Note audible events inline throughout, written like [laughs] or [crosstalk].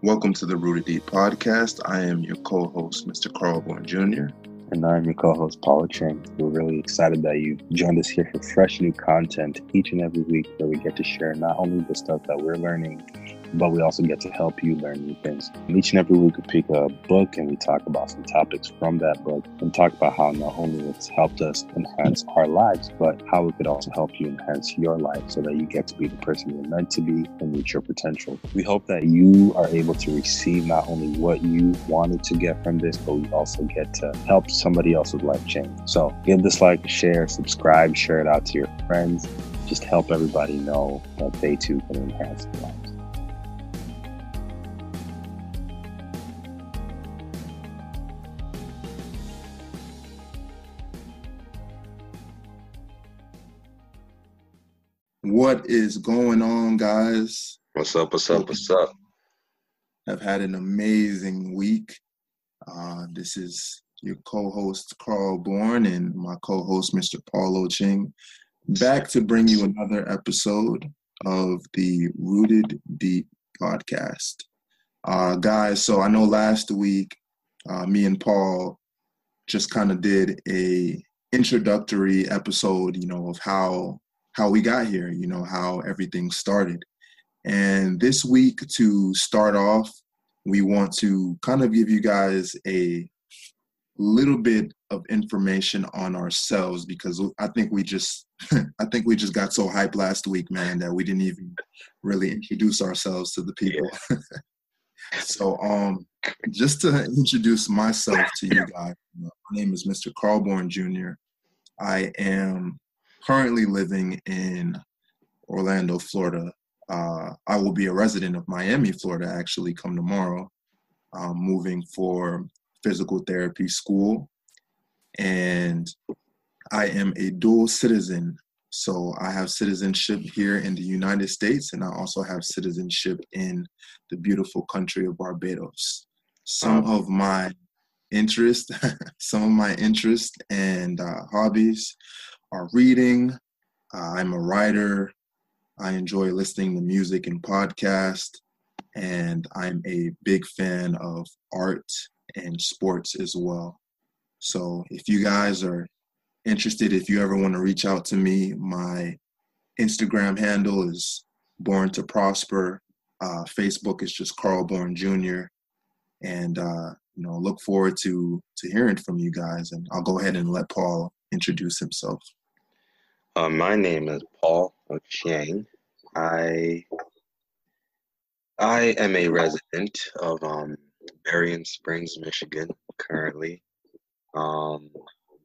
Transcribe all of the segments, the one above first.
Welcome to the Rooted Deep podcast. I am your co host, Mr. Carl Bourne Jr. And I'm your co host, Paula Chang. We're really excited that you joined us here for fresh new content each and every week where we get to share not only the stuff that we're learning but we also get to help you learn new things. Each and every week, we pick a book and we talk about some topics from that book and talk about how not only it's helped us enhance our lives, but how it could also help you enhance your life so that you get to be the person you're meant to be and reach your potential. We hope that you are able to receive not only what you wanted to get from this, but we also get to help somebody else's life change. So give this like, share, subscribe, share it out to your friends. Just help everybody know that they too can enhance their lives. What is going on, guys? What's up? What's up? What's up? I've had an amazing week. Uh, this is your co-host Carl Bourne and my co-host Mr. Paulo Ching, back to bring you another episode of the Rooted Deep podcast. Uh, guys, so I know last week uh, me and Paul just kind of did a introductory episode, you know, of how how we got here, you know, how everything started. And this week, to start off, we want to kind of give you guys a little bit of information on ourselves because I think we just [laughs] I think we just got so hyped last week, man, that we didn't even really introduce ourselves to the people. Yeah. [laughs] so um just to introduce myself to you guys, my name is Mr. Carl Bourne Jr. I am currently living in Orlando, Florida. Uh, I will be a resident of Miami, Florida, actually, come tomorrow. I'm moving for physical therapy school. And I am a dual citizen. So I have citizenship here in the United States, and I also have citizenship in the beautiful country of Barbados. Some of my interest, [laughs] some of my interest and uh, hobbies are reading. Uh, I'm a writer. I enjoy listening to music and podcast, and I'm a big fan of art and sports as well. So if you guys are interested, if you ever want to reach out to me, my Instagram handle is Born to Prosper. Uh, Facebook is just Carl Born Jr. And uh, you know, look forward to to hearing from you guys. And I'll go ahead and let Paul introduce himself. Uh, my name is Paul Chiang. I I am a resident of um, Berrien Springs, Michigan, currently. Um,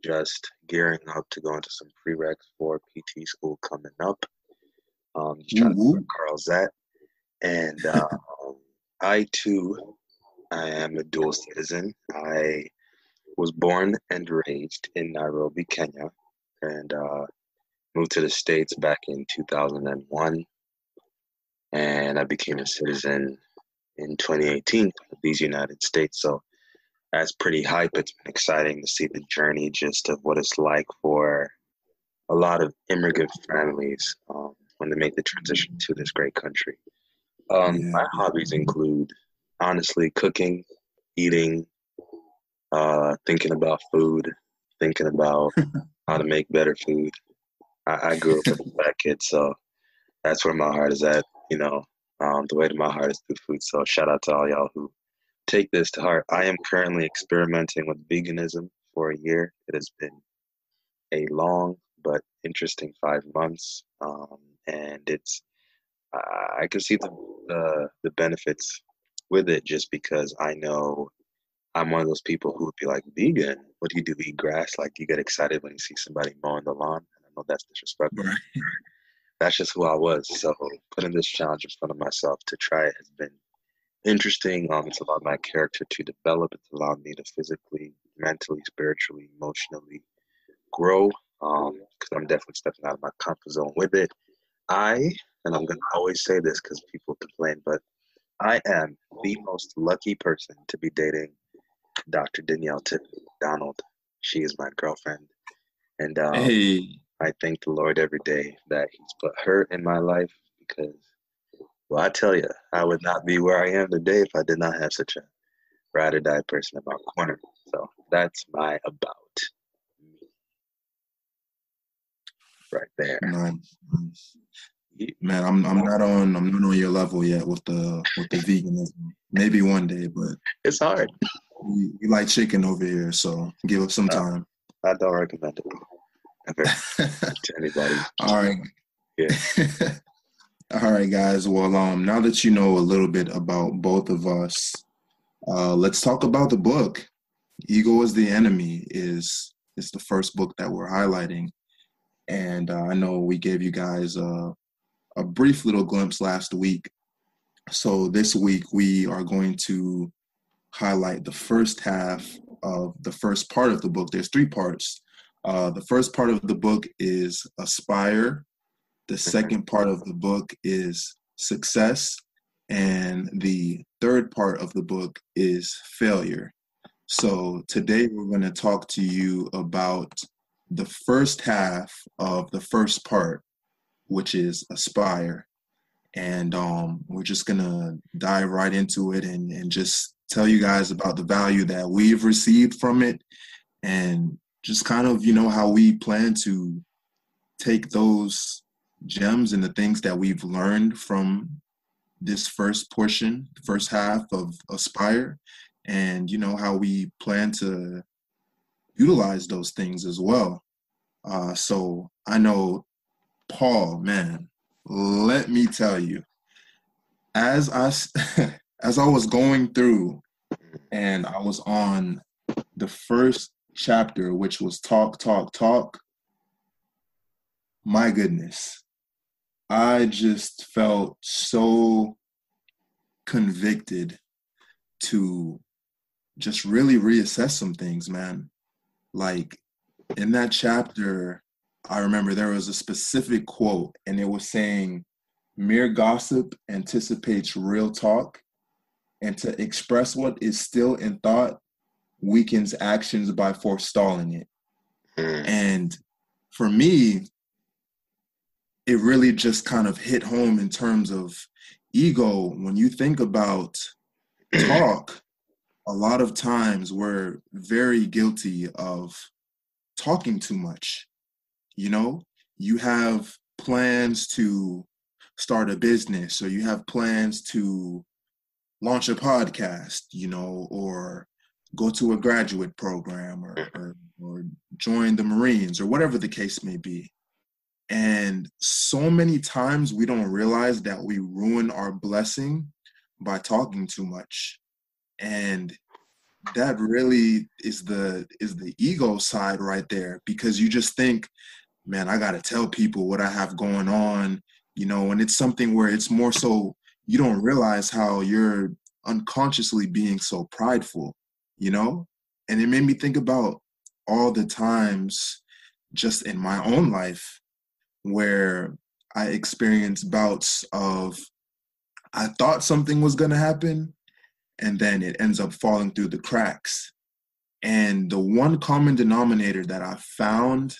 just gearing up to go into some prereqs for PT school coming up. Um, just trying mm-hmm. to Carl's at. And uh, [laughs] I too, I am a dual citizen. I was born and raised in Nairobi, Kenya, and uh, moved to the States back in 2001, and I became a citizen in 2018 of these United States. So that's pretty hype. It's been exciting to see the journey just of what it's like for a lot of immigrant families um, when they make the transition to this great country. Um, yeah. My hobbies include, honestly, cooking, eating, uh, thinking about food, thinking about [laughs] how to make better food, I, I grew up with a fat kid, so that's where my heart is at. You know, um, the way to my heart is through food. So shout out to all y'all who take this to heart. I am currently experimenting with veganism for a year. It has been a long but interesting five months, um, and it's I can see the, the the benefits with it just because I know I'm one of those people who would be like, vegan? What do you do? Eat grass? Like you get excited when you see somebody mowing the lawn know that's disrespectful. Right. That's just who I was. So putting this challenge in front of myself to try it has been interesting. Um, it's allowed my character to develop. It's allowed me to physically, mentally, spiritually, emotionally grow. Um, because I'm definitely stepping out of my comfort zone with it. I, and I'm gonna always say this because people complain, but I am the most lucky person to be dating Dr. Danielle Tiffany Donald. She is my girlfriend, and um, hey. I thank the Lord every day that He's put her in my life because Well, I tell you, I would not be where I am today if I did not have such a ride or die person in my corner. So that's my about me right there. Nice. Man, I'm I'm not on I'm not on your level yet with the with the veganism. Maybe one day, but it's hard. We, we like chicken over here, so give us some time. I don't recommend it ever [laughs] to anybody. All right. Yeah. [laughs] All right, guys. Well, um, now that you know a little bit about both of us, uh, let's talk about the book. Ego is the enemy is is the first book that we're highlighting, and uh, I know we gave you guys uh, a brief little glimpse last week. So this week we are going to highlight the first half of the first part of the book. There's three parts. Uh, the first part of the book is aspire. The second part of the book is success. And the third part of the book is failure. So today we're going to talk to you about the first half of the first part, which is aspire. And um, we're just going to dive right into it and, and just tell you guys about the value that we've received from it and just kind of, you know, how we plan to take those gems and the things that we've learned from this first portion, first half of Aspire, and you know how we plan to utilize those things as well. Uh, so I know Paul, man, let me tell you, as I [laughs] as I was going through and I was on the first chapter, which was talk, talk, talk. My goodness, I just felt so convicted to just really reassess some things, man. Like in that chapter, I remember there was a specific quote, and it was saying, Mere gossip anticipates real talk, and to express what is still in thought weakens actions by forestalling it. Mm. And for me, it really just kind of hit home in terms of ego. When you think about [clears throat] talk, a lot of times we're very guilty of talking too much. You know, you have plans to start a business or you have plans to launch a podcast, you know, or go to a graduate program or, or, or join the Marines or whatever the case may be. And so many times we don't realize that we ruin our blessing by talking too much. And that really is the is the ego side right there because you just think, man, I got to tell people what I have going on, you know, and it's something where it's more so you don't realize how you're unconsciously being so prideful, you know? And it made me think about all the times just in my own life where I experienced bouts of I thought something was going to happen and then it ends up falling through the cracks. And the one common denominator that I found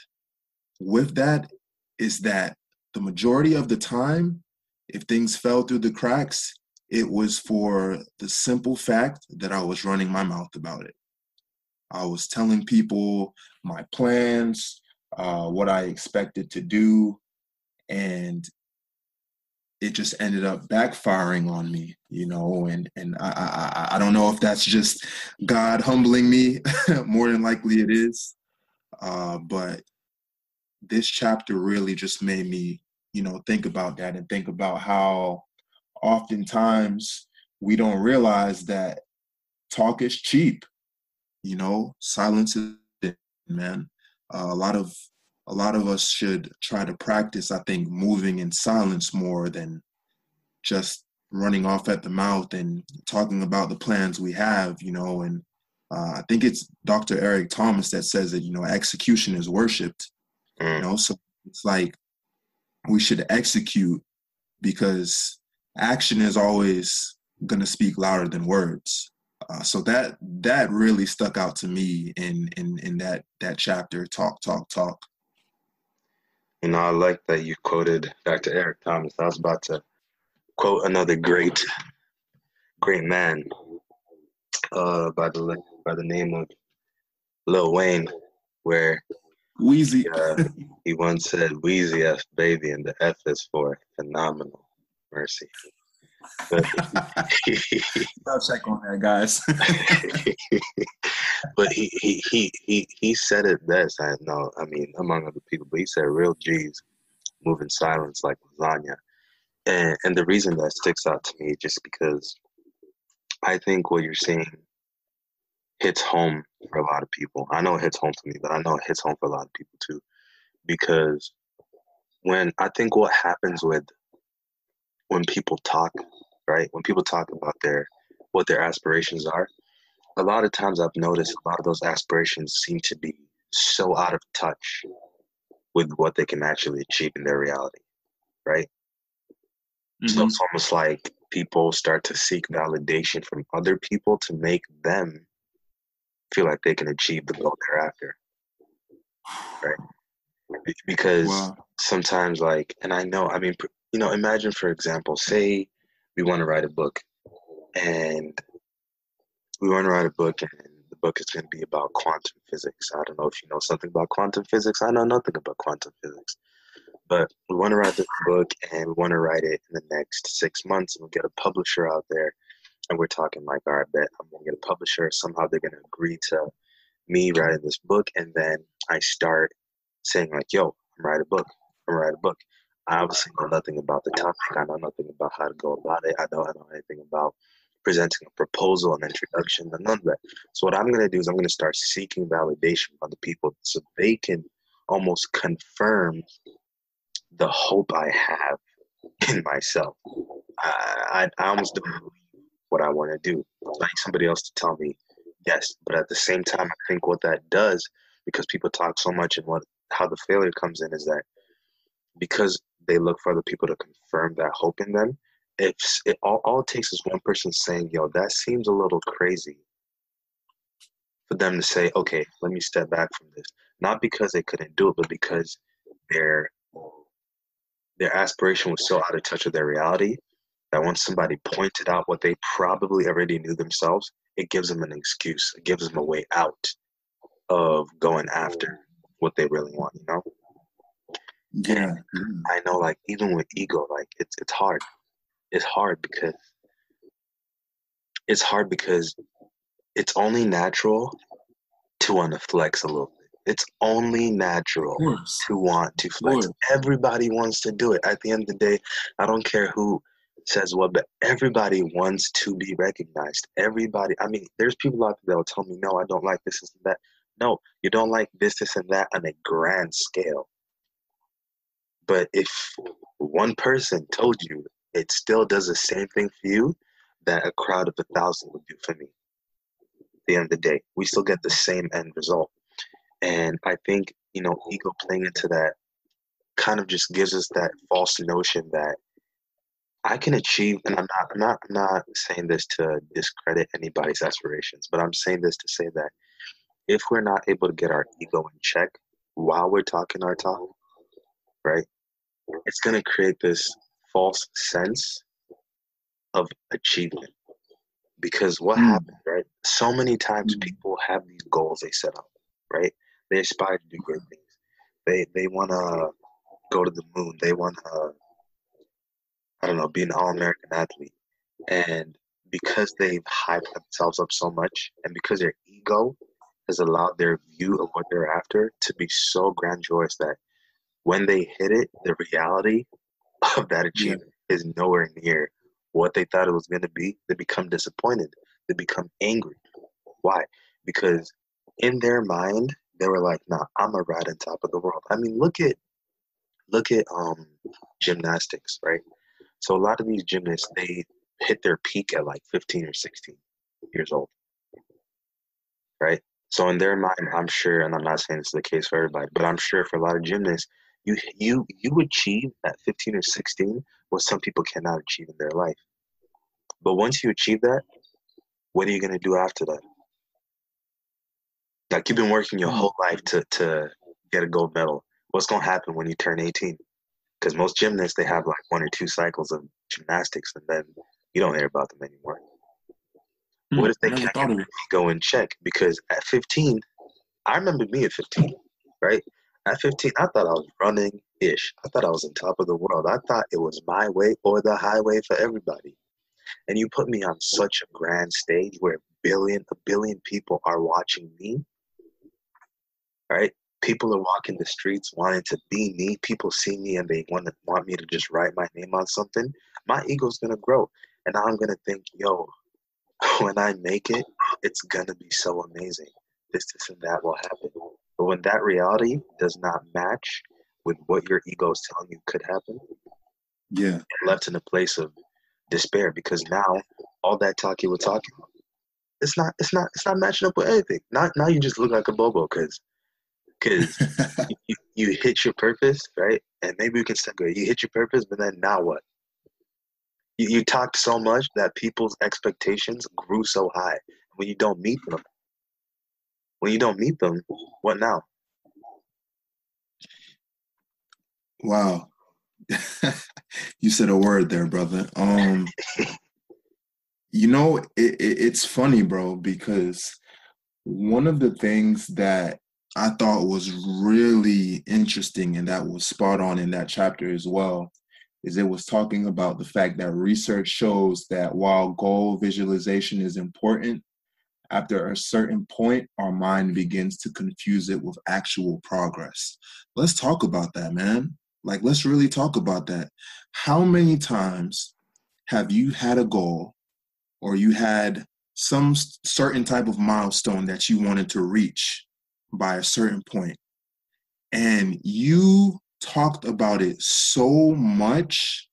with that is that the majority of the time, if things fell through the cracks, it was for the simple fact that I was running my mouth about it. I was telling people my plans, uh, what I expected to do, and it just ended up backfiring on me, you know. And and I I, I don't know if that's just God humbling me. [laughs] More than likely, it is. Uh, but this chapter really just made me, you know, think about that and think about how oftentimes we don't realize that talk is cheap. You know, silence is man. Uh, a lot of a lot of us should try to practice, I think, moving in silence more than just running off at the mouth and talking about the plans we have, you know. And uh, I think it's Dr. Eric Thomas that says that, you know, execution is worshiped, mm. you know. So it's like we should execute because action is always going to speak louder than words. Uh, so that that really stuck out to me in in in that that chapter. Talk, talk, talk. You know, I like that you quoted Dr. Eric Thomas. I was about to quote another great, great man uh, by the by the name of Lil Wayne, where Weezy. uh, he once said, "Weezy F baby," and the F is for phenomenal. Mercy. But [laughs] I'll check on that, guys. [laughs] but he, he he he he said it best. I know. I mean, among other people, but he said, "Real G's move in silence like lasagna," and and the reason that sticks out to me just because I think what you're saying hits home for a lot of people. I know it hits home for me, but I know it hits home for a lot of people too, because when I think what happens with when people talk, right? When people talk about their what their aspirations are, a lot of times I've noticed a lot of those aspirations seem to be so out of touch with what they can actually achieve in their reality, right? Mm-hmm. So it's almost like people start to seek validation from other people to make them feel like they can achieve the goal they're after, right? Because wow. sometimes, like, and I know, I mean, you know, imagine for example, say we want to write a book, and we want to write a book, and the book is going to be about quantum physics. I don't know if you know something about quantum physics. I know nothing about quantum physics. But we want to write this book and we want to write it in the next six months and we'll get a publisher out there. And we're talking like, all right, bet I'm going to get a publisher. Somehow they're going to agree to me writing this book. And then I start saying, like, yo, I'm writing a book. I'm writing a book. I obviously know nothing about the topic. I know nothing about how to go about it. I don't know anything about presenting a proposal, an introduction, none of that. So what I'm going to do is I'm going to start seeking validation from the people so they can almost confirm the hope I have in myself. I, I, I almost don't believe what I want to do. I like somebody else to tell me yes, but at the same time, I think what that does, because people talk so much and what how the failure comes in is that because they look for other people to confirm that hope in them. If it all, all it takes is one person saying, "Yo, that seems a little crazy," for them to say, "Okay, let me step back from this." Not because they couldn't do it, but because they're their aspiration was so out of touch with their reality that once somebody pointed out what they probably already knew themselves, it gives them an excuse. It gives them a way out of going after what they really want, you know? Yeah. Mm-hmm. I know like even with ego, like it's it's hard. It's hard because it's hard because it's only natural to want to flex a little bit. It's only natural to want to flex. Everybody wants to do it. At the end of the day, I don't care who says what, but everybody wants to be recognized. Everybody, I mean, there's people out there that will tell me, no, I don't like this, this, and that. No, you don't like this, this, and that on a grand scale. But if one person told you it still does the same thing for you that a crowd of a thousand would do for me. At the end of the day, we still get the same end result. And I think, you know, ego playing into that kind of just gives us that false notion that I can achieve, and I'm not, I'm not, I'm not saying this to discredit anybody's aspirations, but I'm saying this to say that if we're not able to get our ego in check while we're talking our talk, right, it's going to create this false sense of achievement. Because what mm. happens, right? So many times mm. people have these goals they set up, right? They aspire to do great things. They they want to go to the moon. They want to, I don't know, be an all American athlete. And because they've hyped themselves up so much, and because their ego has allowed their view of what they're after to be so grandiose that when they hit it, the reality of that achievement yeah. is nowhere near what they thought it was going to be. They become disappointed. They become angry. Why? Because in their mind, they were like, "Nah, I'm a ride on top of the world." I mean, look at look at um gymnastics, right? So a lot of these gymnasts they hit their peak at like 15 or 16 years old, right? So in their mind, I'm sure, and I'm not saying this is the case for everybody, but I'm sure for a lot of gymnasts, you you you achieve at 15 or 16 what some people cannot achieve in their life. But once you achieve that, what are you gonna do after that? Like you've been working your whole life to to get a gold medal. What's gonna happen when you turn 18? Because most gymnasts they have like one or two cycles of gymnastics, and then you don't hear about them anymore. Mm, what if they can't ego in check? Because at 15, I remember me at 15, right? At 15, I thought I was running ish. I thought I was on top of the world. I thought it was my way or the highway for everybody. And you put me on such a grand stage where a billion, a billion people are watching me, right? People are walking the streets wanting to be me. People see me and they want to want me to just write my name on something. My ego's gonna grow, and I'm gonna think, yo, [laughs] when I make it, it's gonna be so amazing. This, this, and that will happen. But when that reality does not match with what your ego is telling you could happen, yeah, left in a place of despair because now all that talk you were talking about, it's not, it's not, it's not matching up with anything. Not now you just look like a bobo because because [laughs] you, you hit your purpose, right? And maybe we can segue. You hit your purpose, but then now what? You, you talked so much that people's expectations grew so high. When you don't meet them, when you don't meet them, what now? Wow. [laughs] you said a word there, brother. Um [laughs] you know, it, it, it's funny, bro, because one of the things that I thought was really interesting and that was spot on in that chapter as well is it was talking about the fact that research shows that while goal visualization is important, after a certain point, our mind begins to confuse it with actual progress. Let's talk about that, man. Like, let's really talk about that. How many times have you had a goal or you had some certain type of milestone that you wanted to reach by a certain point, and you talked about it so much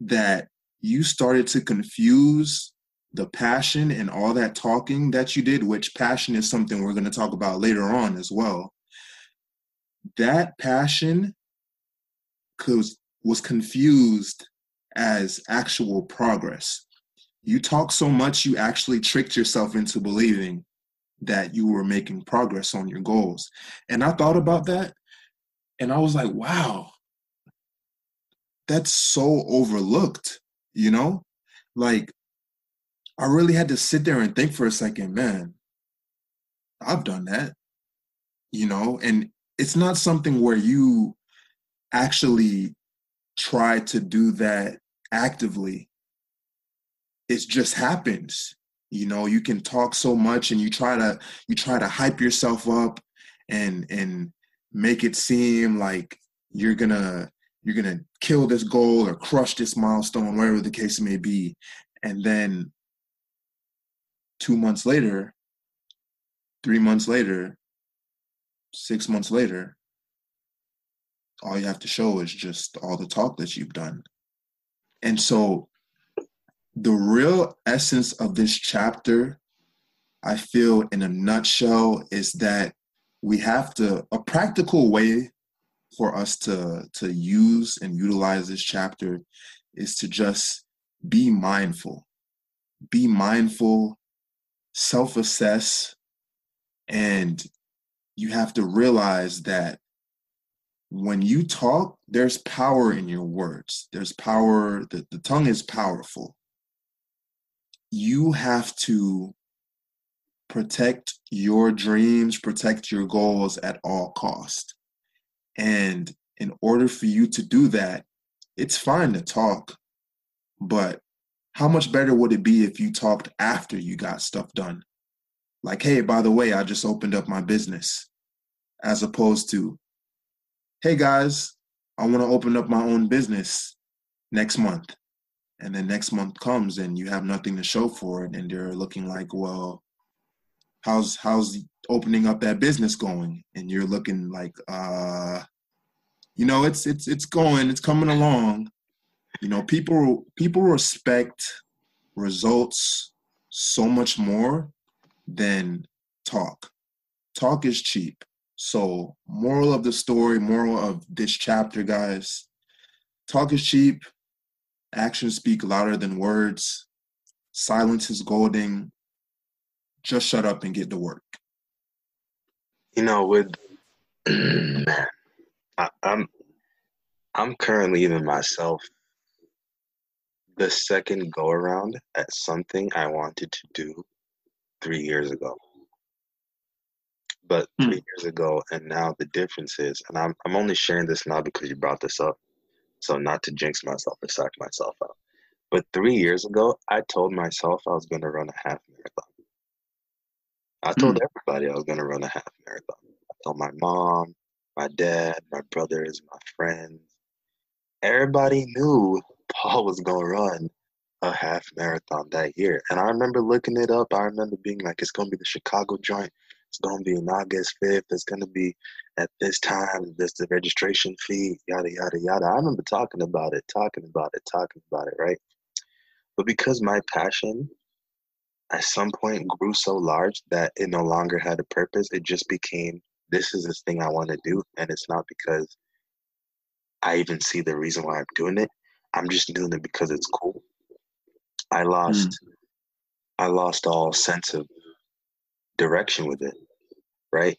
that you started to confuse the passion and all that talking that you did, which passion is something we're going to talk about later on as well. That passion was, confused as actual progress. You talk so much, you actually tricked yourself into believing that you were making progress on your goals. And I thought about that and I was like, wow, that's so overlooked, you know? Like, I really had to sit there and think for a second, man, I've done that, you know? And it's not something where you actually try to do that actively. It just happens. You know, you can talk so much and you try to you try to hype yourself up and and make it seem like you're gonna you're gonna kill this goal or crush this milestone, whatever the case may be. And then two months later, three months later, six months later, all you have to show is just all the talk that you've done. And so the real essence of this chapter, I feel in a nutshell, is that we have to, a practical way for us to, to use and utilize this chapter is to just be mindful. Be mindful self assess, and you have to realize that when you talk, there's power in your words. There's power, the, the tongue is powerful. You have to protect your dreams, protect your goals at all cost. And in order for you to do that, it's fine to talk, but how much better would it be if you talked after you got stuff done? Like, hey, by the way, I just opened up my business, as opposed to, hey guys, I want to open up my own business next month. And then next month comes and you have nothing to show for it, and they're looking like, well, how's how's opening up that business going? And you're looking like, uh, you know, it's it's it's going, it's coming along, you know people people respect results so much more than talk. Talk is cheap. So moral of the story moral of this chapter guys talk is cheap actions speak louder than words silence is golden. Just shut up and get to work. You know with [clears throat] man I, i'm I'm currently even myself the second go around at something I wanted to do three years ago. But Hmm. three years ago and now the difference is, and I'm I'm only sharing this now because you brought this up, so not to jinx myself or psych myself out. But three years ago, I told myself I was going to run a half marathon. I told everybody I was going to run a half marathon. I told my mom, my dad, my brothers, my friends. Everybody knew Paul was going to run a half marathon that year. And I remember looking it up. I remember being like, it's going to be the Chicago joint. It's going to be on August 5th. It's going to be at this time. This the registration fee, yada, yada, yada. I remember talking about it, talking about it, talking about it, right? But because my passion at some point grew so large that it no longer had a purpose, it just became this is this thing I want to do. And it's not because I even see the reason why I'm doing it. I'm just doing it because it's cool. I hmm. lost I lost all sense of direction with it, right?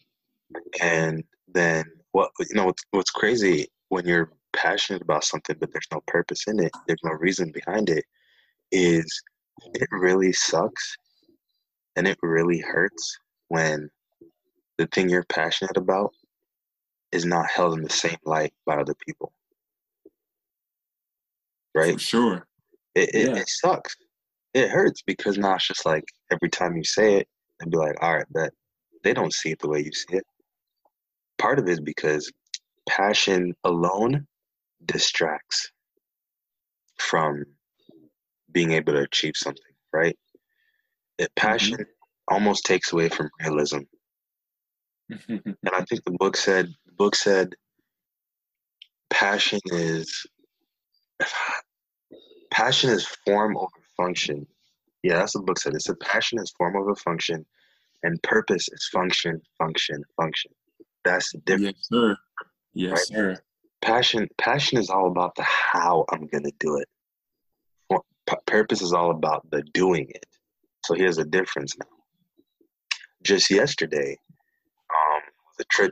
And then what you know what's, what's crazy when you're passionate about something but there's no purpose in it, there's no reason behind it, is it really sucks and it really hurts when the thing you're passionate about is not held in the same light by other people. Right? For sure. It, it, Yeah. it sucks. It hurts because now it's just like every time you say it, and be like, all right, but they don't see it the way you see it. Part of it is because passion alone distracts from being able to achieve something, right? It mm-hmm. passion almost takes away from realism. [laughs] And I think the book said the book said passion is passion is form over function. Yeah, that's what the book said. It said passion is form over function and purpose is function, function, function. That's the difference. yes, sir. Yes, Right. sir. Passion passion is all about the how I'm gonna do it. Purpose is all about the doing it. So here's the difference now. Just yesterday, um, the trip.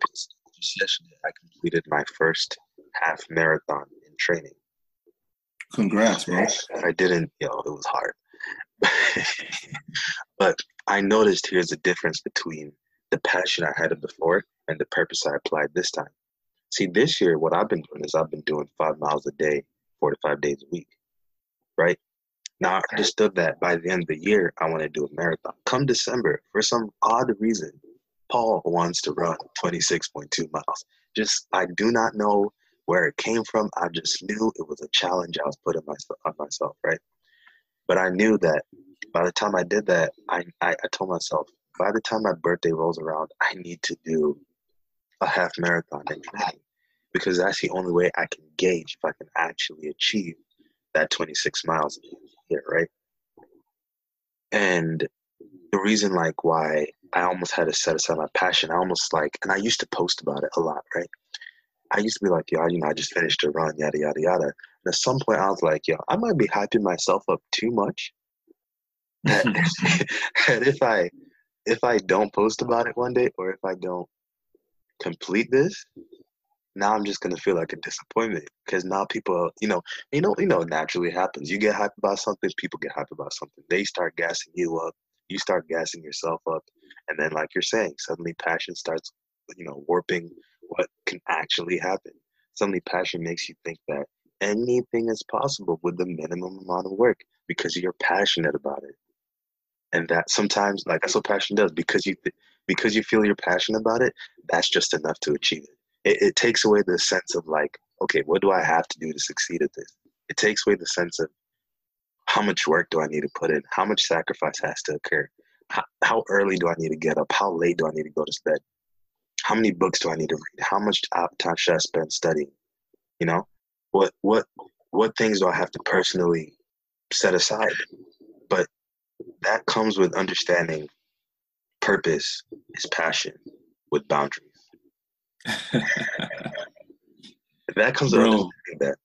Just yesterday, I completed my first half marathon in training. Congrats, bro. I didn't, know, it was hard. [laughs] but I noticed here's the difference between the passion I had before and the purpose I applied this time. See, this year, what I've been doing is I've been doing five miles a day, four to five days a week, right? Now, I understood that by the end of the year, I want to do a marathon. Come December, for some odd reason, Paul wants to run 26.2 miles. Just, I do not know where it came from. I just knew it was a challenge I was putting myself on myself, right? But I knew that by the time I did that, I, I, I told myself, by the time my birthday rolls around, I need to do a half marathon in training because that's the only way I can gauge if I can actually achieve that 26 miles here, right? And the reason, like, why I almost had to set aside my passion, I almost like, and I used to post about it a lot, right? I used to be like, yo, you know, I just finished a run, yada, yada, yada. And at some point, I was like, yo, I might be hyping myself up too much. [laughs] That [laughs] if I if I don't post about it one day, or if I don't complete this, now I'm just gonna feel like a disappointment because now people, you know, you know, you know, naturally happens. You get hyped about something, people get hyped about something. They start gassing you up, you start gassing yourself up, and then, like you're saying, suddenly passion starts, you know, warping what can actually happen. Suddenly, passion makes you think that anything is possible with the minimum amount of work because you're passionate about it. And that sometimes, like that's what passion does, because you because you feel you're passionate about it, that's just enough to achieve it. It, it takes away the sense of like, okay, what do I have to do to succeed at this? It takes away the sense of how much work do I need to put in? How much sacrifice has to occur? How, how early do I need to get up? How late do I need to go to bed? How many books do I need to read? How much uh, time should I spend studying? You know, what what what things do I have to personally set aside? But that comes with understanding purpose is passion with boundaries. [laughs] That comes with Bro. understanding that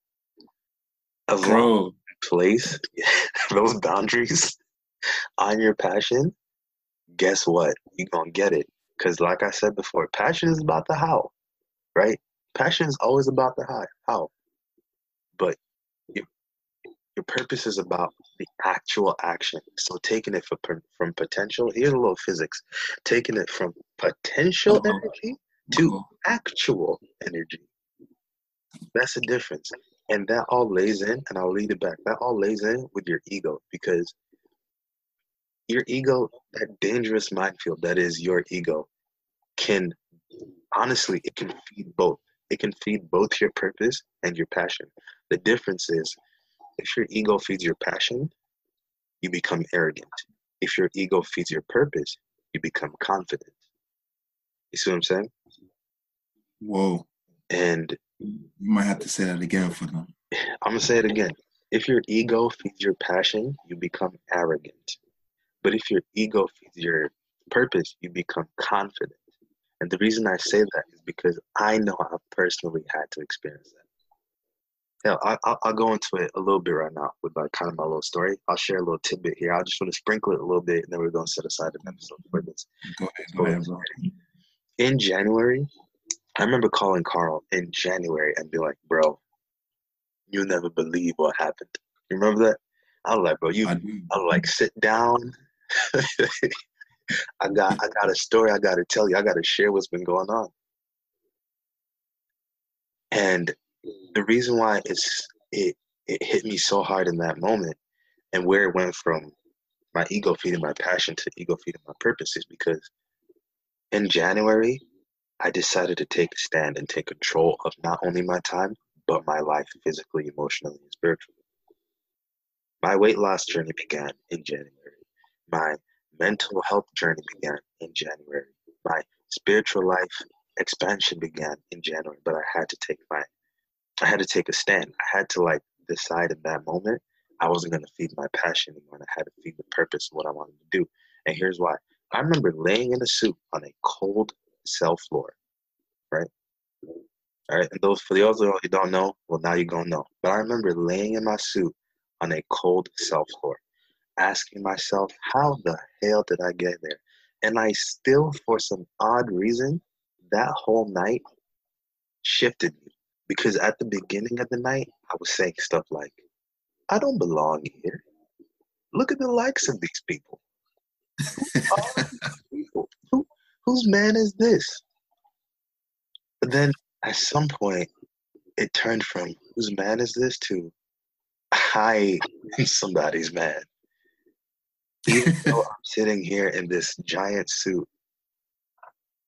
as long Bro, place [laughs] those boundaries on your passion, guess what? You're gonna get it. Cause like I said before, passion is about the how, right? Passion is always about the how. How? but your your purpose is about the actual action. So taking it from from potential, here's a little physics. Taking it from potential Uh-oh. energy to Uh-oh. actual energy. That's the difference. And that all lays in, and I'll lead it back. That all lays in with your ego because your ego, that dangerous minefield that is your ego, can honestly, it can feed both. It can feed both your purpose and your passion. The difference is if your ego feeds your passion, you become arrogant. If your ego feeds your purpose, you become confident. You see what I'm saying? Whoa. And You might have to say that again for them. I'm gonna say it again. If your ego feeds your passion, you become arrogant. But if your ego feeds your purpose, you become confident. And the reason I say that is because I know I've personally had to experience that. Hell, I, I'll, I'll go into it a little bit right now with like kind of my little story. I'll share a little tidbit here. I just want to sprinkle it a little bit, and then we're going to set aside an episode for this. Go ahead, go ahead. In January, I remember calling Carl in January and be like, "Bro, you'll never believe what happened." You remember that? I was like, "Bro, you I. I was like, sit down. [laughs] I got I got a story I gotta tell you. I gotta share what's been going on. And the reason why it's it it hit me so hard in that moment and where it went from my ego feeding my passion to ego feeding my purpose is because in January I decided to take a stand and take control of not only my time, but my life physically, emotionally, and spiritually. My weight loss journey began in January. My mental health journey began in January. My spiritual life expansion began in January, but I had to take my I had to take a stand. I had to like decide in that moment I wasn't gonna feed my passion anymore. and I had to feed the purpose of what I wanted to do. And here's why. I remember laying in a suit on a cold cell floor, right? All right, and those for those of you who don't know, well now you're gonna know. But I remember laying in my suit on a cold cell floor, asking myself, how the hell did I get there? And I still, for some odd reason, that whole night shifted me. Because at the beginning of the night, I was saying stuff like, I don't belong here. Look at the likes of these people. [laughs] People. Who, whose man is this? But then at some point, it turned from whose man is this to I am somebody's man. Even though I'm sitting here in this giant suit,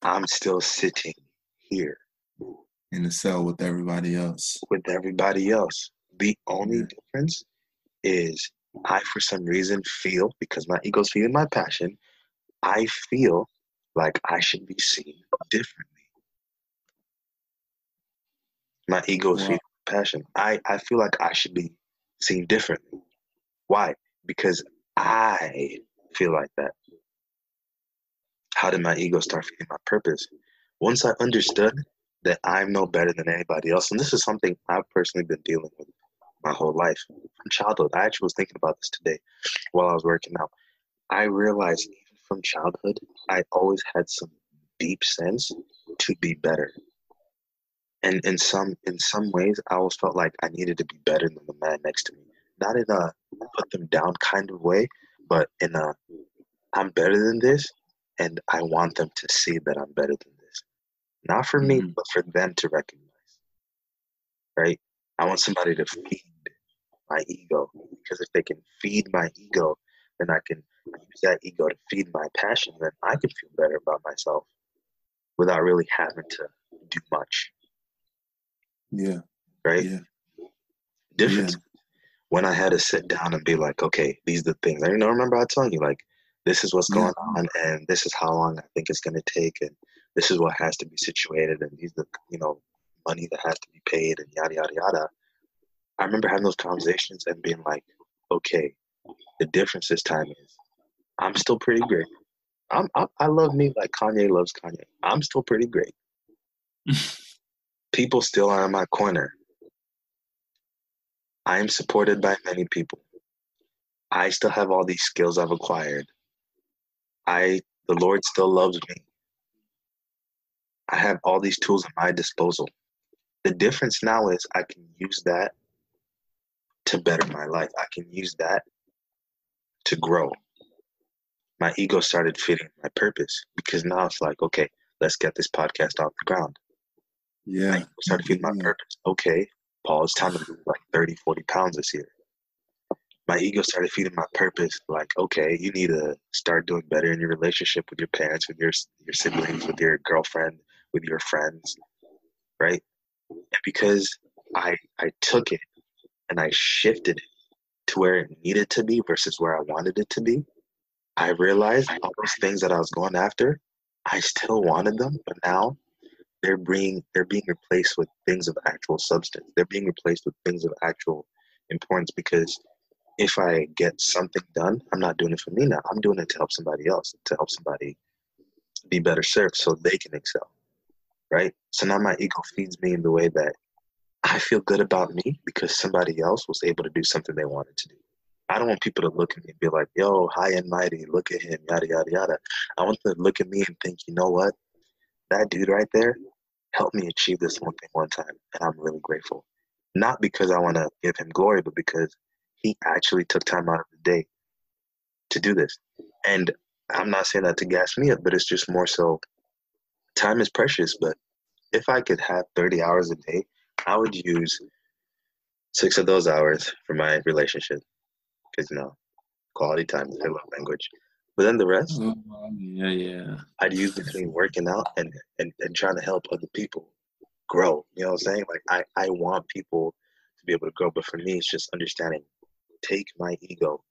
I'm still sitting here in the cell with everybody else. with everybody else. The only Yeah. difference is I, for some reason, feel because my ego's feeding my passion, I feel like I should be seen differently. My ego's Wow. feeding my passion. I, I feel like I should be seen differently. Why? Because I feel like that. How did my ego start feeding my purpose? Once I understood that I'm no better than anybody else, and this is something I've personally been dealing with my whole life from childhood. I actually was thinking about this today while I was working out. I realized even from childhood, I always had some deep sense to be better. And in some in some ways, I always felt like I needed to be better than the man next to me. Not in a put them down kind of way, but in a I'm better than this, and I want them to see that I'm better than this. Not for me, Mhm. but for them to recognize. Right? I want somebody to feed my ego because if they can feed my ego, then I can use that ego to feed my passion. Then I can feel better about myself without really having to do much. Yeah, Right? yeah, Difference when I had to sit down and be like, okay, these are the things. I you know, remember I telling you like, this is what's going on, and this is how long I think it's going to take, and this is what has to be situated, and these are the you know money that has to be paid, and yada yada yada. I remember having those conversations and being like, okay, the difference this time is I'm still pretty great. I'm, I, I love me like Kanye loves Kanye. I'm still pretty great. [laughs] People still are in my corner. I am supported by many people. I still have all these skills I've acquired. I the Lord still loves me. I have all these tools at my disposal. The difference now is I can use that to better my life. I can use that to grow. My ego started fitting my purpose because now it's like, okay, let's get this podcast off the ground. Yeah. I started feeling my Yeah. purpose. Okay, It's time to lose like 30, 40 pounds this year. My ego started feeding my purpose. Like, okay, you need to start doing better in your relationship with your parents, with your your siblings, with your girlfriend, with your friends, right? And because I I took it and I shifted it to where it needed to be versus where I wanted it to be, I realized all those things that I was going after, I still wanted them, but now they're being they're being replaced with things of actual substance. They're being replaced with things of actual importance because if I get something done, I'm not doing it for me now. I'm doing it to help somebody else, to help somebody be better served so they can excel. Right? So now my ego feeds me in the way that I feel good about me because somebody else was able to do something they wanted to do. I don't want people to look at me and be like, yo, high and mighty, look at him, yada, yada, yada. I want them to look at me and think, you know what? That dude right there helped me achieve this one thing one time, and I'm really grateful. Not because I want to give him glory, but because he actually took time out of the day to do this. And I'm not saying that to gas me up, but it's just more so time is precious. But if I could have 30 hours a day, I would use six of those hours for my relationship. Because, you know, quality time is their love language. But then the rest, Oh, yeah, yeah. I'd use between working out and, and, and trying to help other people grow. You know what I'm saying? Like I, I want people to be able to grow, but for me it's just understanding. Take my ego,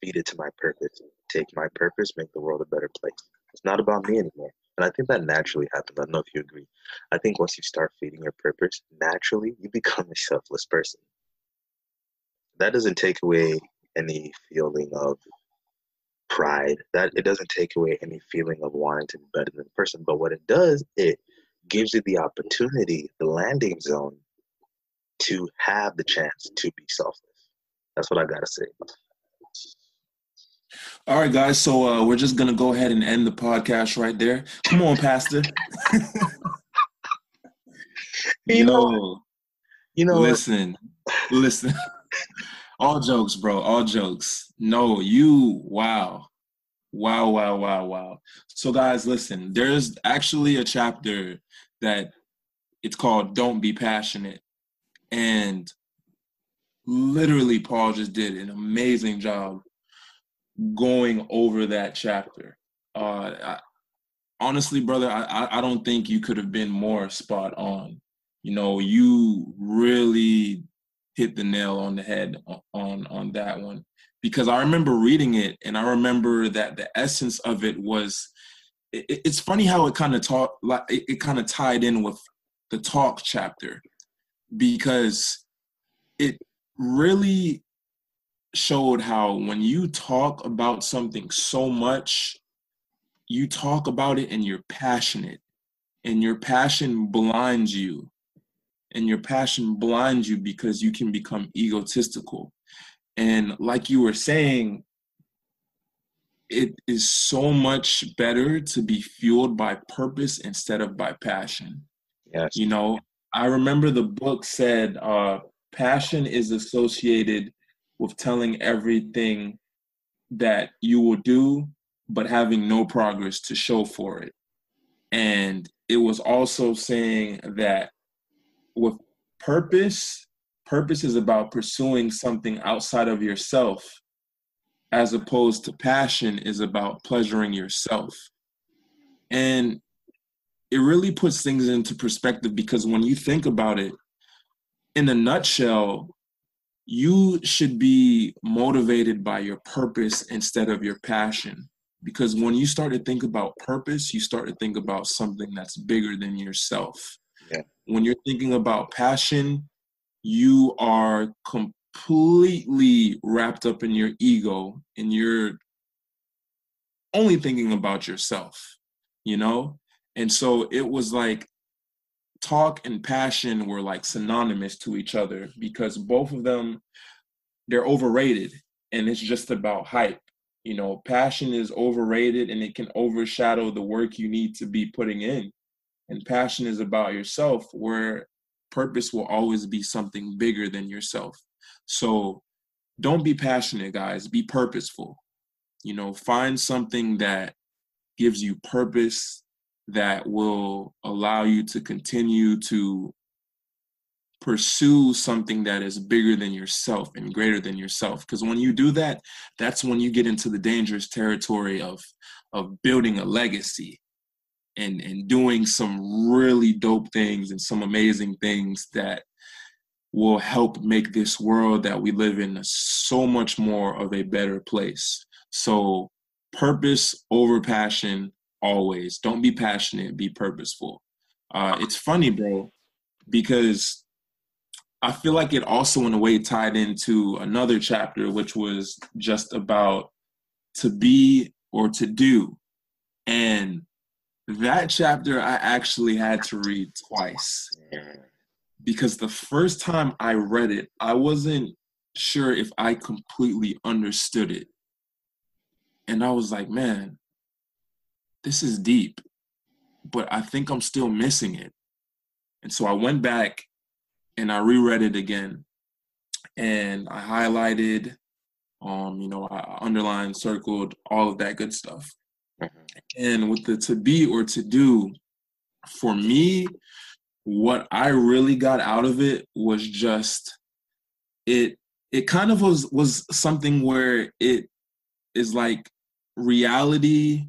feed it to my purpose. Take my purpose, make the world a better place. It's not about me anymore. And I think that naturally happens. I don't know if you agree. I think once you start feeding your purpose, naturally you [laughs] become a selfless person. That doesn't take away any feeling of pride. That it doesn't take away any feeling of wanting to be better than the person. But what it does, it gives you the opportunity, the landing zone, to have the chance to be selfless. That's what I gotta say. All right, guys. So uh, we're just gonna go ahead and end the podcast right there. Come on, Pastor. [laughs] You know- You know, listen, listen. [laughs] All jokes, bro. All jokes. No, you. Wow, wow, wow, wow, wow. So, guys, listen. There's actually a chapter that it's called "Don't Be Passionate," and literally, Paul just did an amazing job going over that chapter. Uh, I, honestly, brother, I, I don't think you could have been more spot on. You know, you really hit the nail on the head on on that one because I remember reading it and I remember that the essence of it was. It, it- it's funny how it kind of taught like it, it kind of tied in with the talk chapter because it really showed how when you talk about something so much, you talk about it and you're passionate, and your passion blinds you, and your passion blinds you because you can become egotistical. And like you were saying, it is so much better to be fueled by purpose instead of by passion. yes, You know, I remember the book said uh, passion is associated with telling everything that you will do, but having no progress to show for it. And it was also saying that with purpose, purpose is about pursuing something outside of yourself, as opposed to passion is about pleasuring yourself. And it really puts things into perspective because when you think about it, in a nutshell, you should be motivated by your purpose instead of your passion. Because when you start to think about purpose, you start to think about something that's bigger than yourself. Yeah. When you're thinking about passion, you are completely wrapped up in your ego and you're only thinking about yourself, you know? And so it was like talk and passion were like synonymous to each other mm-hmm. because both of them they're overrated and it's just about hype. You know, passion is overrated and it can overshadow the work you need to be putting in. And passion is about yourself where purpose will always be something bigger than yourself. So don't be passionate, guys. Be purposeful. You know, find something that gives you purpose that will allow you to continue to pursue something that is bigger than yourself and greater than yourself because when you do that that's when you get into the dangerous territory of of building a legacy and and doing some really dope things and some amazing things that will help make this world that we live in so much more of a better place. So purpose over passion always. Don't be passionate be purposeful. Uh, it's funny bro because I feel like it also, in a way, tied into another chapter, which was just about to be or to do. And that chapter I actually had to read twice because the first time I read it, I wasn't sure if I completely understood it. And I was like, man, this is deep, but I think I'm still missing it. And so I went back and I reread it again, and I highlighted, um, you know, I underlined, circled, all of that good stuff. Mm-hmm. And with the to be or to do, for me, what I really got out of it was just it. It kind of was was something where it is like reality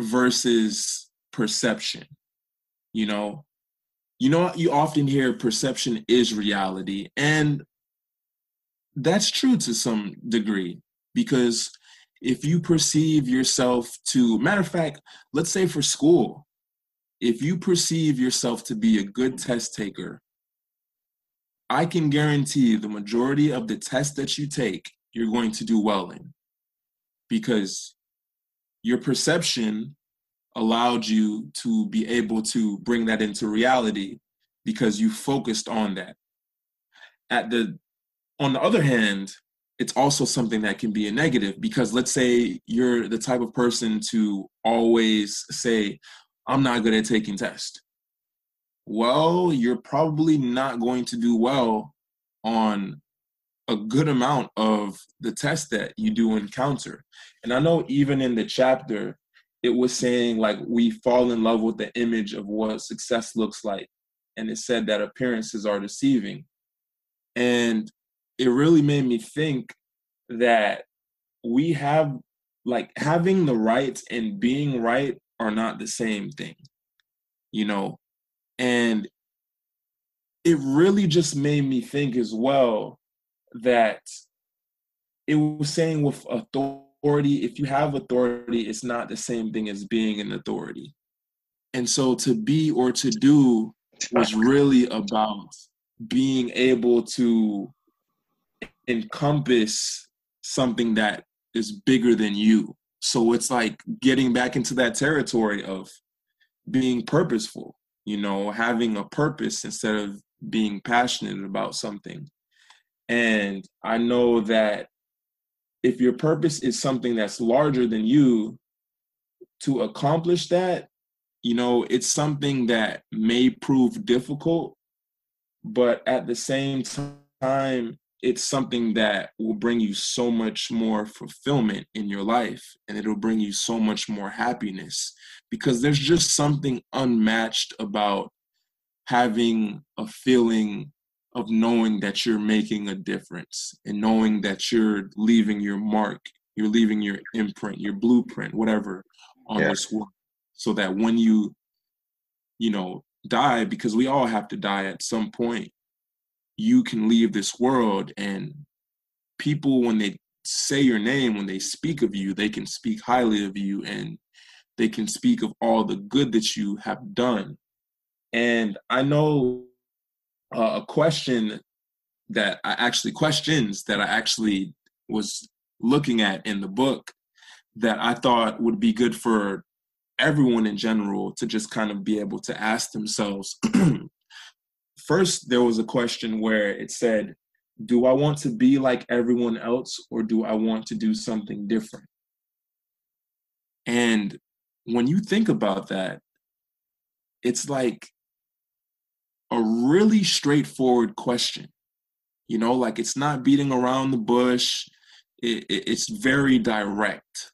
versus perception. You know, you know you often hear perception is reality and that's true to some degree because if you perceive yourself to matter of fact let's say for school if you perceive yourself to be a good test taker i can guarantee the majority of the tests that you take you're going to do well in because your perception allowed you to be able to bring that into reality because you focused on that. At the on the other hand, it's also something that can be a negative because let's say you're the type of person to always say, I'm not good at taking tests. Well, you're probably not going to do well on a good amount of the tests that you do encounter. And I know even in the chapter, it was saying like we fall in love with the image of what success looks like and it said that appearances are deceiving and it really made me think that we have like having the rights and being right are not the same thing you know and it really just made me think as well that it was saying with authority if you have authority, it's not the same thing as being an authority. And so to be or to do was really about being able to encompass something that is bigger than you. So it's like getting back into that territory of being purposeful, you know, having a purpose instead of being passionate about something. And I know that if your purpose is something that's larger than you, to accomplish that, you know, it's something that may prove difficult, but at the same time, it's something that will bring you so much more fulfillment in your life and it'll bring you so much more happiness because there's just something unmatched about having a feeling of knowing that you're making a difference and knowing that you're leaving your mark, you're leaving your imprint, your blueprint, whatever on yeah. this world. So that when you, you know, die, because we all have to die at some point, you can leave this world and people, when they say your name, when they speak of you, they can speak highly of you and they can speak of all the good that you have done. And I know uh, a question that I actually questions that I actually was looking at in the book that I thought would be good for everyone in general to just kind of be able to ask themselves. [clears throat] First, there was a question where it said, Do I want to be like everyone else or do I want to do something different? And when you think about that, it's like a really straightforward question. You know, like it's not beating around the bush. It, it, it's very direct.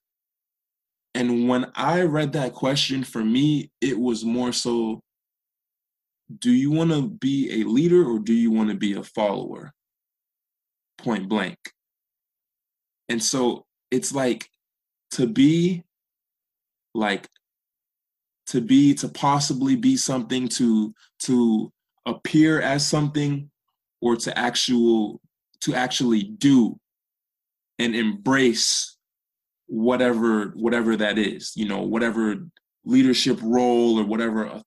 And when I read that question, for me, it was more so do you want to be a leader or do you want to be a follower? Point blank. And so it's like to be like to be to possibly be something to to appear as something or to actual to actually do and embrace whatever whatever that is you know whatever leadership role or whatever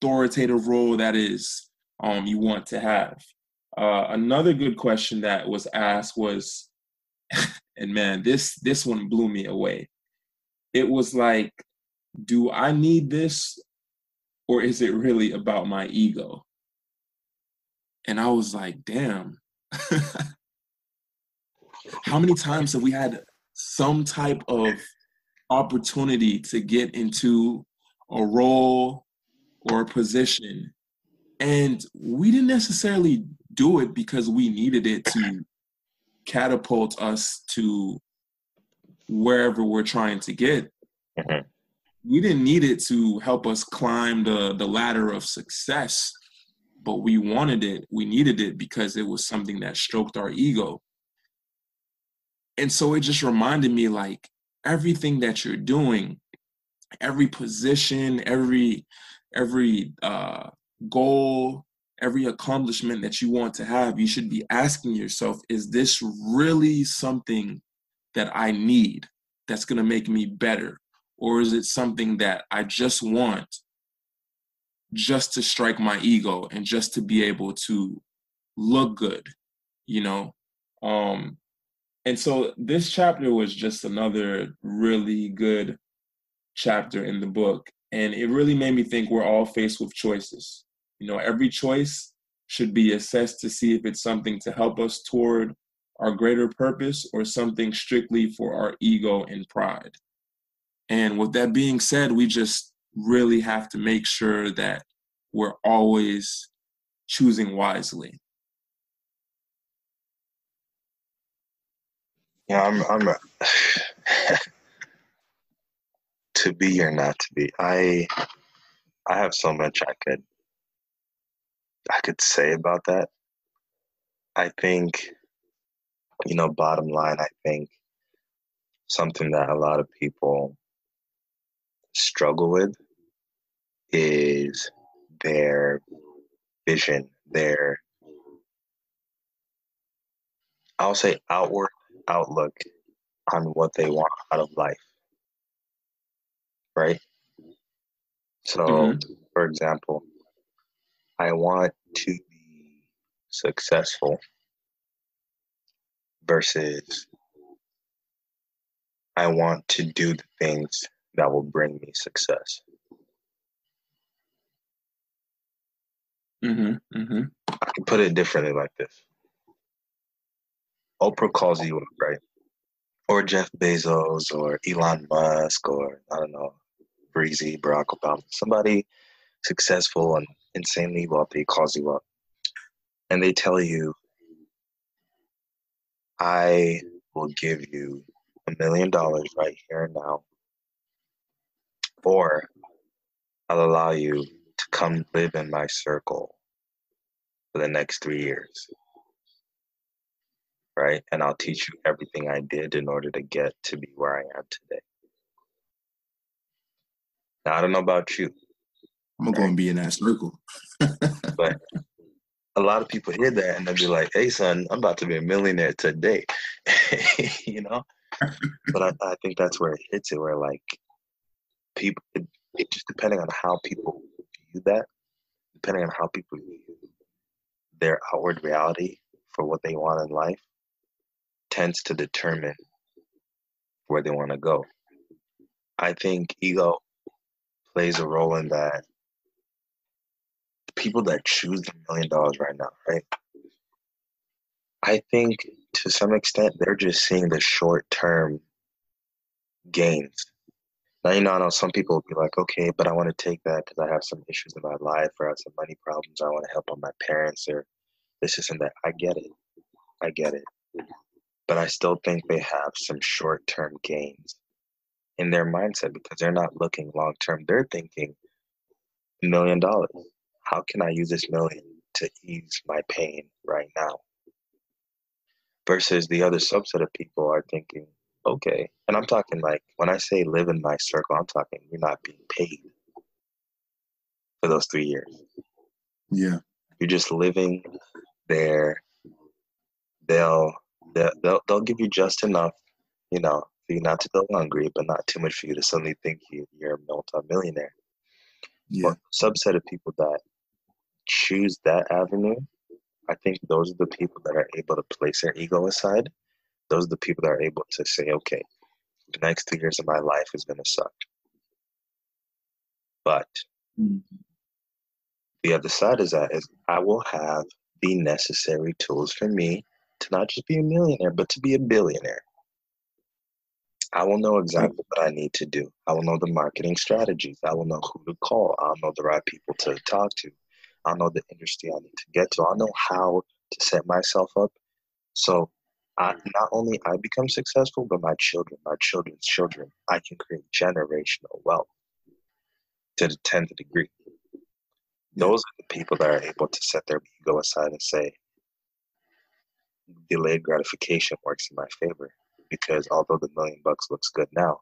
authoritative role that is um, you want to have. Uh, another good question that was asked was [laughs] and man this this one blew me away. It was like do i need this or is it really about my ego? And i was like damn. [laughs] How many times have we had some type of opportunity to get into a role or a position. And we didn't necessarily do it because we needed it to catapult us to wherever we're trying to get. Mm-hmm. we didn't need it to help us climb the the ladder of success but we wanted it we needed it because it was something that stroked our ego. And so it just reminded me like everything that you're doing every position every every uh, goal every accomplishment that you want to have you should be asking yourself is this really something that i need that's going to make me better? Or is it something that i just want just to strike my ego and just to be able to look good? You know? Um and so this chapter was just another really good chapter in the book. And it really made me think we're all faced with choices. You know, every choice should be assessed to see if it's something to help us toward our greater purpose or something strictly for our ego and pride. And with that being said, we just really have to make sure that we're always choosing wisely. Yeah, I'm. I'm. [sighs] [laughs] to be or not to be. I. I have so much I could. I could say about that. I think, you know, bottom line, I think something that a lot of people struggle with is their vision, their I'll say outward outlook on what they want out of life. Right? So, mm-hmm. for example, I want to be successful versus I want to do the things that will bring me success. Mm-hmm, mm-hmm. I can put it differently like this. Oprah calls you up, right? Or Jeff Bezos or Elon Musk or I don't know, Breezy, Barack Obama, somebody successful and insanely wealthy calls you up and they tell you, I will give you a million dollars right here and now, or I'll allow you to come live in my circle for the next three years right? And I'll teach you everything I did in order to get to be where I am today. Now, I don't know about you. I'm gonna right? go and be in that circle. [laughs] but a lot of people hear that and they'll be like, hey, son, I'm about to be a millionaire today. [laughs] you know? but I, I, think that's where it hits it, where like people, it, it just depending on how people view that, depending on how people view their outward reality for what they want in life, tends to determine where they want to go. I think ego plays a role in that. People that choose the million dollars right now, right? I think to some extent they're just seeing the short term gains. Now, you know, I know some people will be like, okay, but I want to take that because I have some issues in my life or I have some money problems. I want to help on my parents or this, isn't that. I get it. I get it. But I still think they have some short term gains in their mindset because they're not looking long term. They're thinking million dollars. How can I use this million to ease my pain right now? Versus the other subset of people are thinking, okay, and I'm talking like when I say live in my circle, I'm talking you're not being paid for those three years. Yeah. You're just living there. They'll they'll they'll, they'll give you just enough, you know, for you not to go hungry, but not too much for you to suddenly think you, you're a multi-millionaire. Yeah. But subset of people that choose that avenue, I think those are the people that are able to place their ego aside. Those are the people that are able to say, okay, the next two years of my life is going to suck. But Mhm. the other side is that is I will have the necessary tools for me to not just be a millionaire, but to be a billionaire. I will know mm. exactly what I need to do. I will know the marketing strategies. I will know who to call. I'll know the right people to talk to. I'll know the industry I need to get to. I'll know how to set myself up. So I, mm. not only I become successful, but my children, my children's children, I can create generational wealth to the 10th degree. Those are the people that are able to set their ego aside and say, delayed gratification works in my favor because although the million bucks looks good now,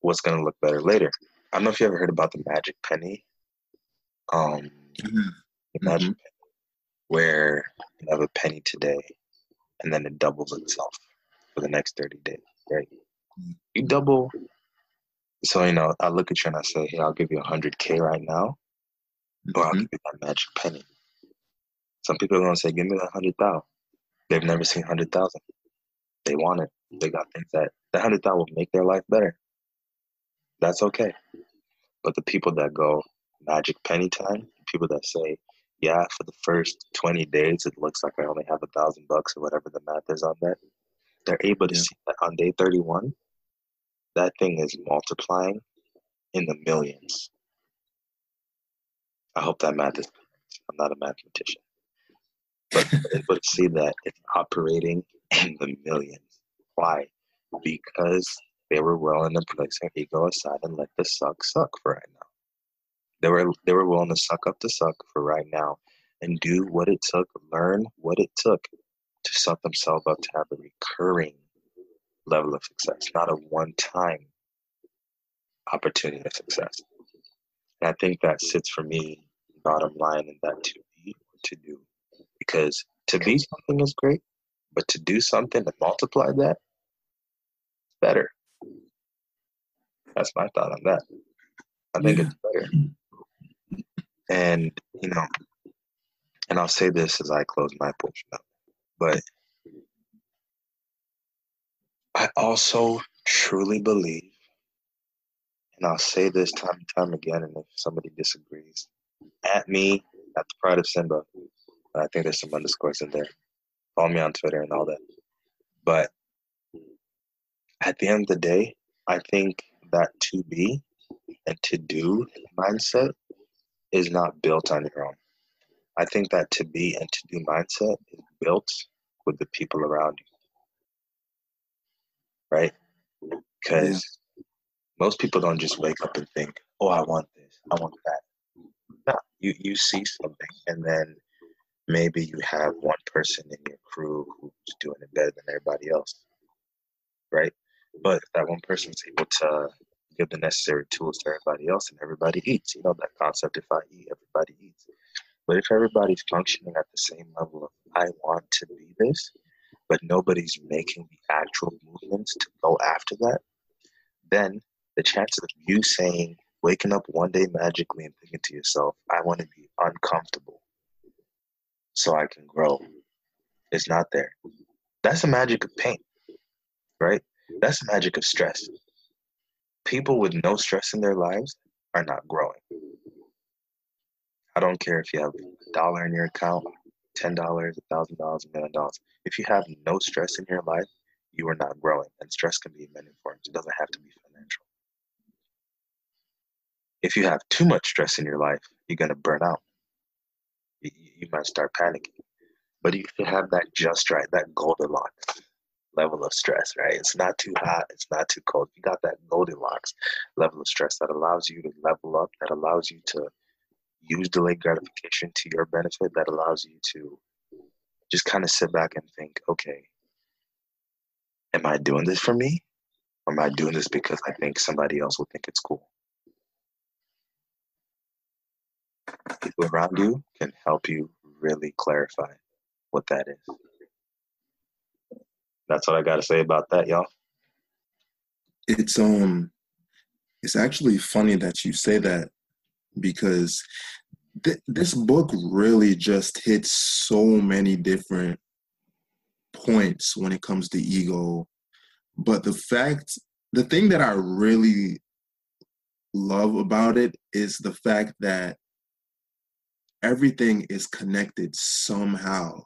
what's going to look better later? I don't know if you ever heard about the magic penny. Um, Mhm. the magic penny, where you have a penny today and then it doubles itself for the next 30 days, right? Mhm. You double. So, you know, I look at you and I say, hey, I'll give you 100K right now, or I'll give you that magic penny. Some people are going to say, give me that 100,000. They've never seen 100,000. They want it. Mm-hmm. They got things that the 100,000 will make their life better. That's okay. But the people that go magic penny time, people that say, yeah, for the first 20 days, it looks like I only have a thousand bucks or whatever the math is on that. They're able to Yeah. see that on day 31, that thing is multiplying in the millions. I hope that math is. I'm not a mathematician. But see that it's operating in the millions. Why? Because they were willing to place their ego aside and let the suck suck for right now. They were they were willing to suck up the suck for right now and do what it took, learn what it took to set themselves up to have a recurring level of success, not a one-time opportunity of success. And I think that sits for me bottom line in that to be or to do. Because to be something is great, but to do something to multiply that is better. That's my thought on that. I think Yeah. it's better. And you know, and I'll say this as I close my portion up, but I also truly believe, and I'll say this time and time again, and if somebody disagrees, at me, at the Pride of Simba, I think there's some underscores in there. Follow me on Twitter and all that. But at the end of the day, I think that to be and to do mindset is not built on your own. I think that to be and to do mindset is built with the people around you. Right? Because most people don't just wake up and think, oh, I want this, I want that. No, you, you see something and then maybe you have one person in your crew who's doing it better than everybody else. Right? But that one person's able to give the necessary tools to everybody else and everybody eats. You know that concept if I eat, everybody eats. But if everybody's functioning at the same level of I want to be this, but nobody's making the actual movements to go after that, then the chances of you saying, waking up one day magically and thinking to yourself, I want to be uncomfortable so I can grow It's not there. That's the magic of pain, right? That's the magic of stress. People with no stress in their lives are not growing. I don't care if you have a dollar in your account, ten dollars, a thousand dollars, a million dollars. If you have no stress in your life, you are not growing. And stress can be in many forms. It doesn't have to be financial. If you have too much stress in your life, you're gonna burn out. You, you might start panicking. but you should have that just right, that Goldilocks level of stress, right? It's not too hot, it's not too cold. You got that Goldilocks level of stress that allows you to level up, that allows you to use delayed gratification to your benefit, that allows you to just kind of sit back and think, okay, am I doing this for me? Or am I doing this because I think somebody else will think it's cool? People around you can help you really clarify what that is. That's what I got to say about that, y'all. It's um, it's actually funny that you say that because th- this book really just hits so many different points when it comes to ego. But the fact, the thing that I really love about it is the fact that everything is connected somehow.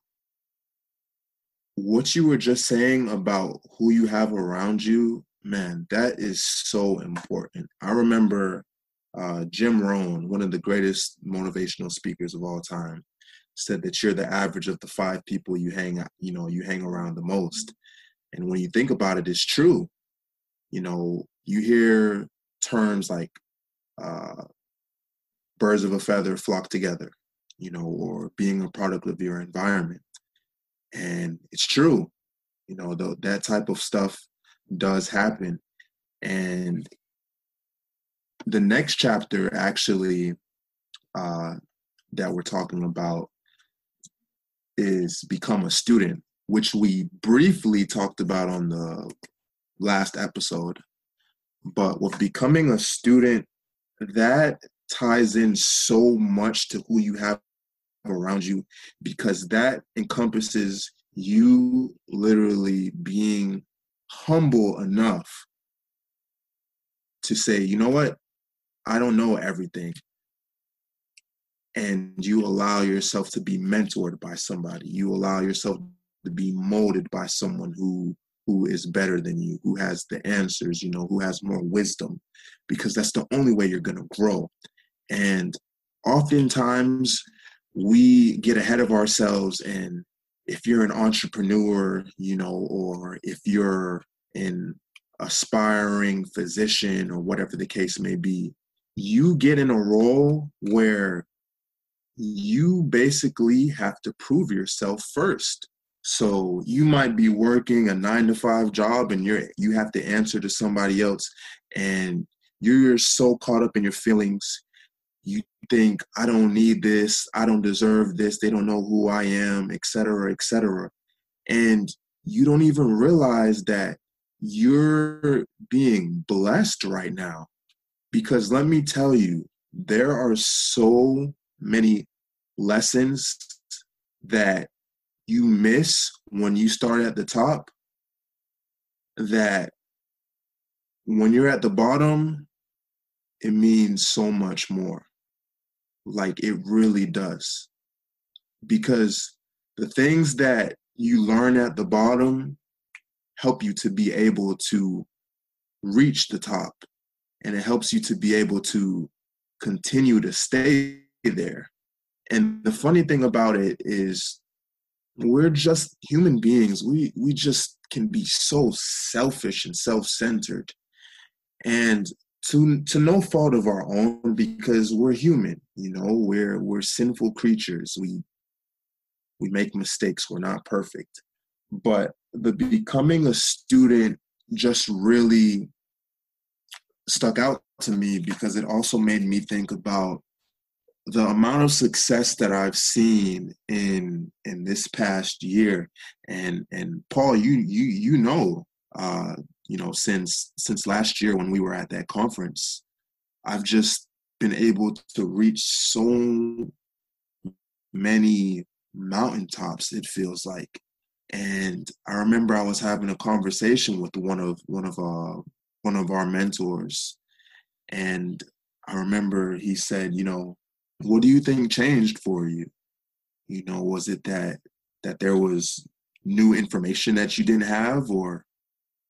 What you were just saying about who you have around you, man, that is so important. I remember uh, Jim Rohn, one of the greatest motivational speakers of all time, said that you're the average of the five people you hang you know you hang around the most. And when you think about it, it's true. You know, you hear terms like uh, birds of a feather flock together, you know, or being a product of your environment. And it's true, you know, the, that type of stuff does happen. And the next chapter actually uh, that we're talking about is become a student, which we briefly talked about on the last episode. But with becoming a student, that ties in so much to who you have around you because that encompasses you literally being humble enough to say, you know what, I don't know everything. And you allow yourself to be mentored by somebody. You allow yourself to be molded by someone who who is better than you, who has the answers, you know, who has more wisdom, because that's the only way you're to grow. And oftentimes we get ahead of ourselves. And if you're an entrepreneur, you know, or if you're an aspiring physician or whatever the case may be, you get in a role where you basically have to prove yourself first. So you might be working a nine to five job and you're you have to answer to somebody else and you're so caught up in your feelings. You think, I don't need this, I don't deserve this, they don't know who I am, etc., etc. And you don't even realize that you're being blessed right now because let me tell you, there are so many lessons that you miss when you start at the top that when you're at the bottom, it means so much more. Like it really does. Because the things that you learn at the bottom help you to be able to reach the top and it helps you to be able to continue to stay there. And the funny thing about it is we're just human beings. We we just can be so selfish and self-centered. And to to no fault of our own because we're human, you know, we're we're sinful creatures. We we make mistakes. We're not perfect. But the becoming a student just really stuck out to me because it also made me think about the amount of success that I've seen in in this past year, and and Paul, you you you know, uh, you know, since since last year when we were at that conference, I've just been able to reach so many mountaintops. It feels like, and I remember I was having a conversation with one of one of uh, one of our mentors, and I remember he said, you know, what do you think changed for you? You know, was it that that there was new information that you didn't have, or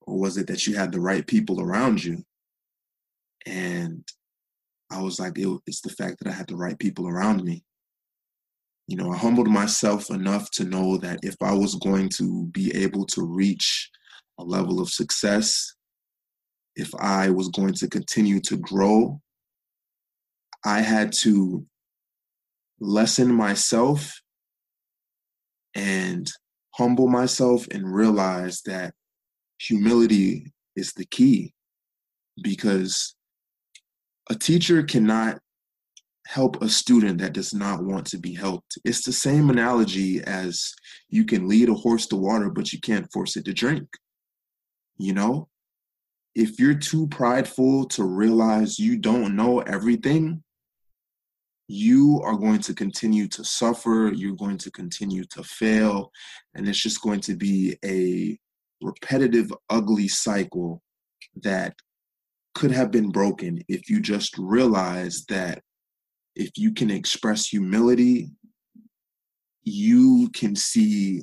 or was it that you had the right people around you? And I was like, it, it's the fact that I had the right people around me. you know, I humbled myself enough to know that if I was going to be able to reach a level of success, if I was going to continue to grow, I had to lessen myself and humble myself and realize that humility is the key because a teacher cannot help a student that does not want to be helped. It's the same analogy as you can lead a horse to water, but you can't force it to drink. You know, if you're too prideful to realize you don't know everything, you are going to continue to suffer, you're going to continue to fail, and it's just going to be a repetitive, ugly cycle that could have been broken if you just realize that if you can express humility, you can see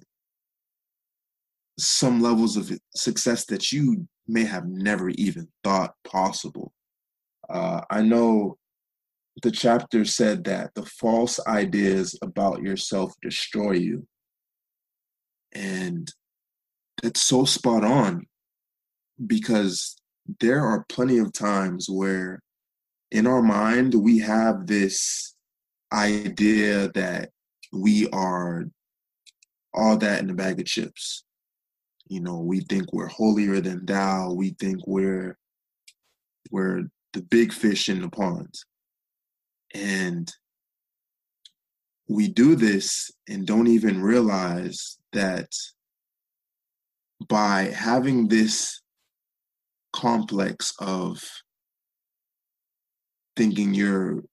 some levels of success that you may have never even thought possible. Uh, I know the chapter said that the false ideas about yourself destroy you. And that's so spot on because there are plenty of times where in our mind, we have this idea that we are all that in a bag of chips. You know, we think we're holier than thou. We think we're we're the big fish in the pond. And we do this and don't even realize that by having this complex of thinking you're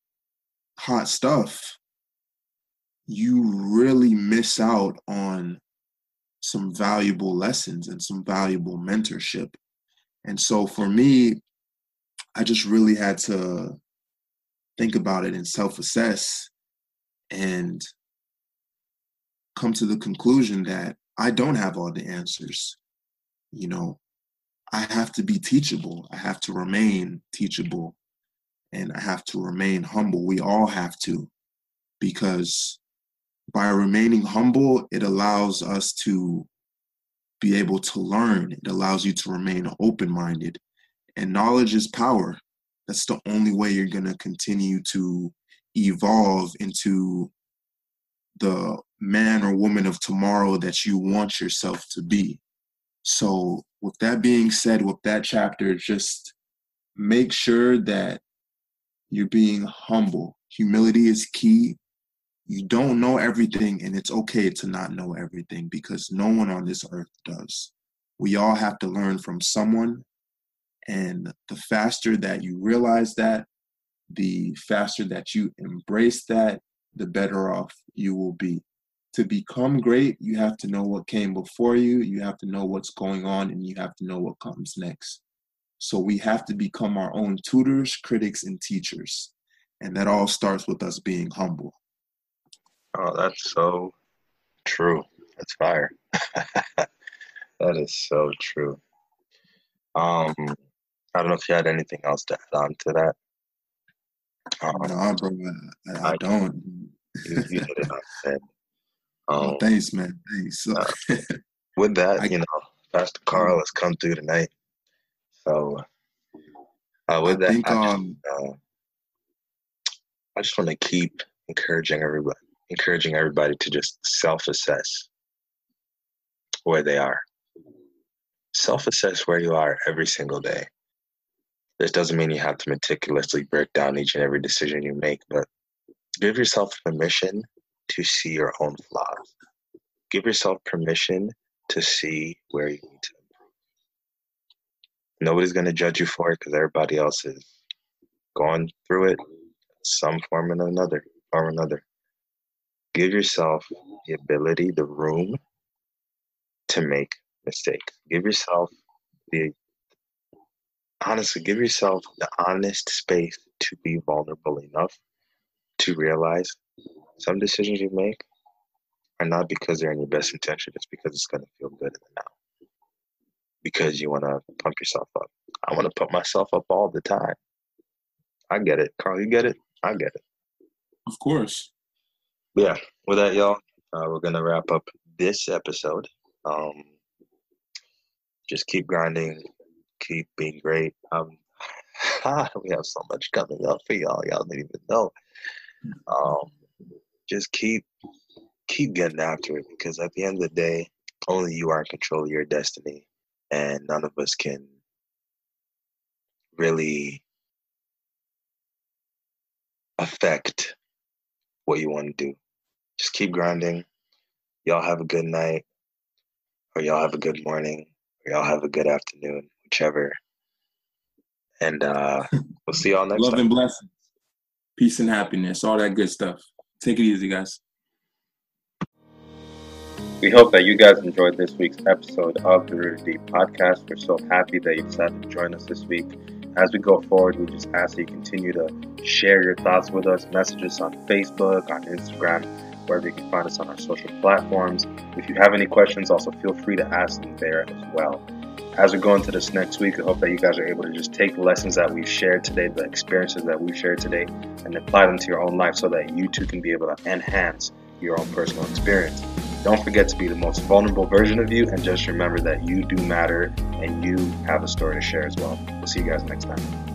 hot stuff, you really miss out on some valuable lessons and some valuable mentorship. And so for me, I just really had to think about it and self assess and come to the conclusion that I don't have all the answers. You know, I have to be teachable, I have to remain teachable and I have to remain humble. We all have to, because by remaining humble, it allows us to be able to learn. It allows you to remain open minded. And knowledge is power. That's the only way you're going to continue to evolve into the man or woman of tomorrow that you want yourself to be. So, with that being said, with that chapter, just make sure that you're being humble. Humility is key. You don't know everything, and it's okay to not know everything because no one on this earth does. We all have to learn from someone. And the faster that you realize that, the faster that you embrace that, the better off you will be. To become great, you have to know what came before you, you have to know what's going on, and you have to know what comes next. So we have to become our own tutors, critics, and teachers. And that all starts with us being humble. Oh, that's so true. That's fire. [laughs] that is so true. Um, I don't know if you had anything else to add on to that. Um, no, bro, I, I, I don't. [laughs] You, you hit it on the head. Um, oh, thanks, man. Thanks. uh, [laughs] with that, I, you know, Pastor Carl has come through tonight. So uh, with I that, think, I, um, uh, I just want to keep encouraging everybody, encouraging everybody to just self-assess where they are. Self-assess where you are every single day. This doesn't mean you have to meticulously break down each and every decision you make, but give yourself permission to see your own flaws. Give yourself permission to see where you need to improve. nobody's going to judge you for it because everybody else is going through it some form or another or another give yourself the ability the room to make mistakes give yourself the honestly give yourself the honest space to be vulnerable enough to realize some decisions you make are not because they're in your best intention it's because it's going to feel good in the now because you want to pump yourself up. I want to pump myself up all the time. I get it. Carl, you get it? I get it. Of course. yeah, with that, y'all, uh, we're gonna wrap up this episode. Um, just keep grinding, keep being great. Um, [laughs] we have so much coming up for y'all. Y'all didn't even know. Um, just keep keep getting after it because at the end of the day, only you are in control of your destiny, and none of us can really affect what you want to do. Just keep grinding. Y'all have a good night, or y'all have a good morning, or y'all have a good afternoon, whichever. And uh, [laughs] we'll see y'all next Love time. Love and blessings. Peace and happiness. All that good stuff. Take it easy, guys. We hope that you guys enjoyed this week's episode of the Rooted Deep podcast. We're so happy that you decided to join us this week. As we go forward, we just ask that you continue to share your thoughts with us, message us on Facebook, on Instagram, wherever you can find us on our social platforms. If you have any questions, also feel free to ask them there as well. As we go into this next week, I hope that you guys are able to just take the lessons that we've shared today, the experiences that we've shared today, and apply them to your own life so that you too can be able to enhance your own personal experience. Don't forget to be the most vulnerable version of you, and just remember that you do matter and you have a story to share as well. We'll see you guys next time.